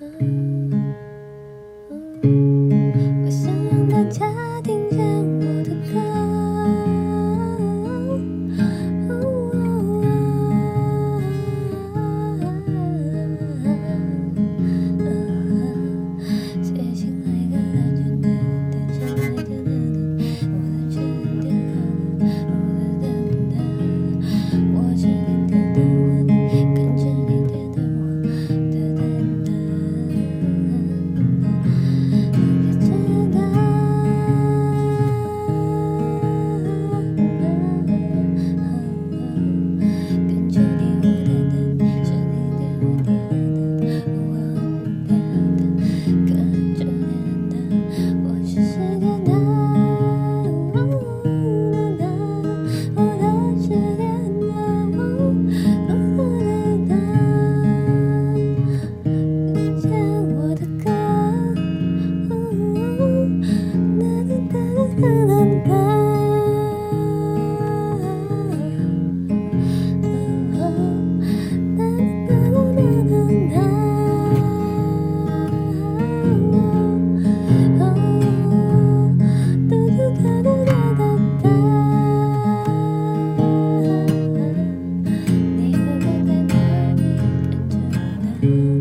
love. Thank you.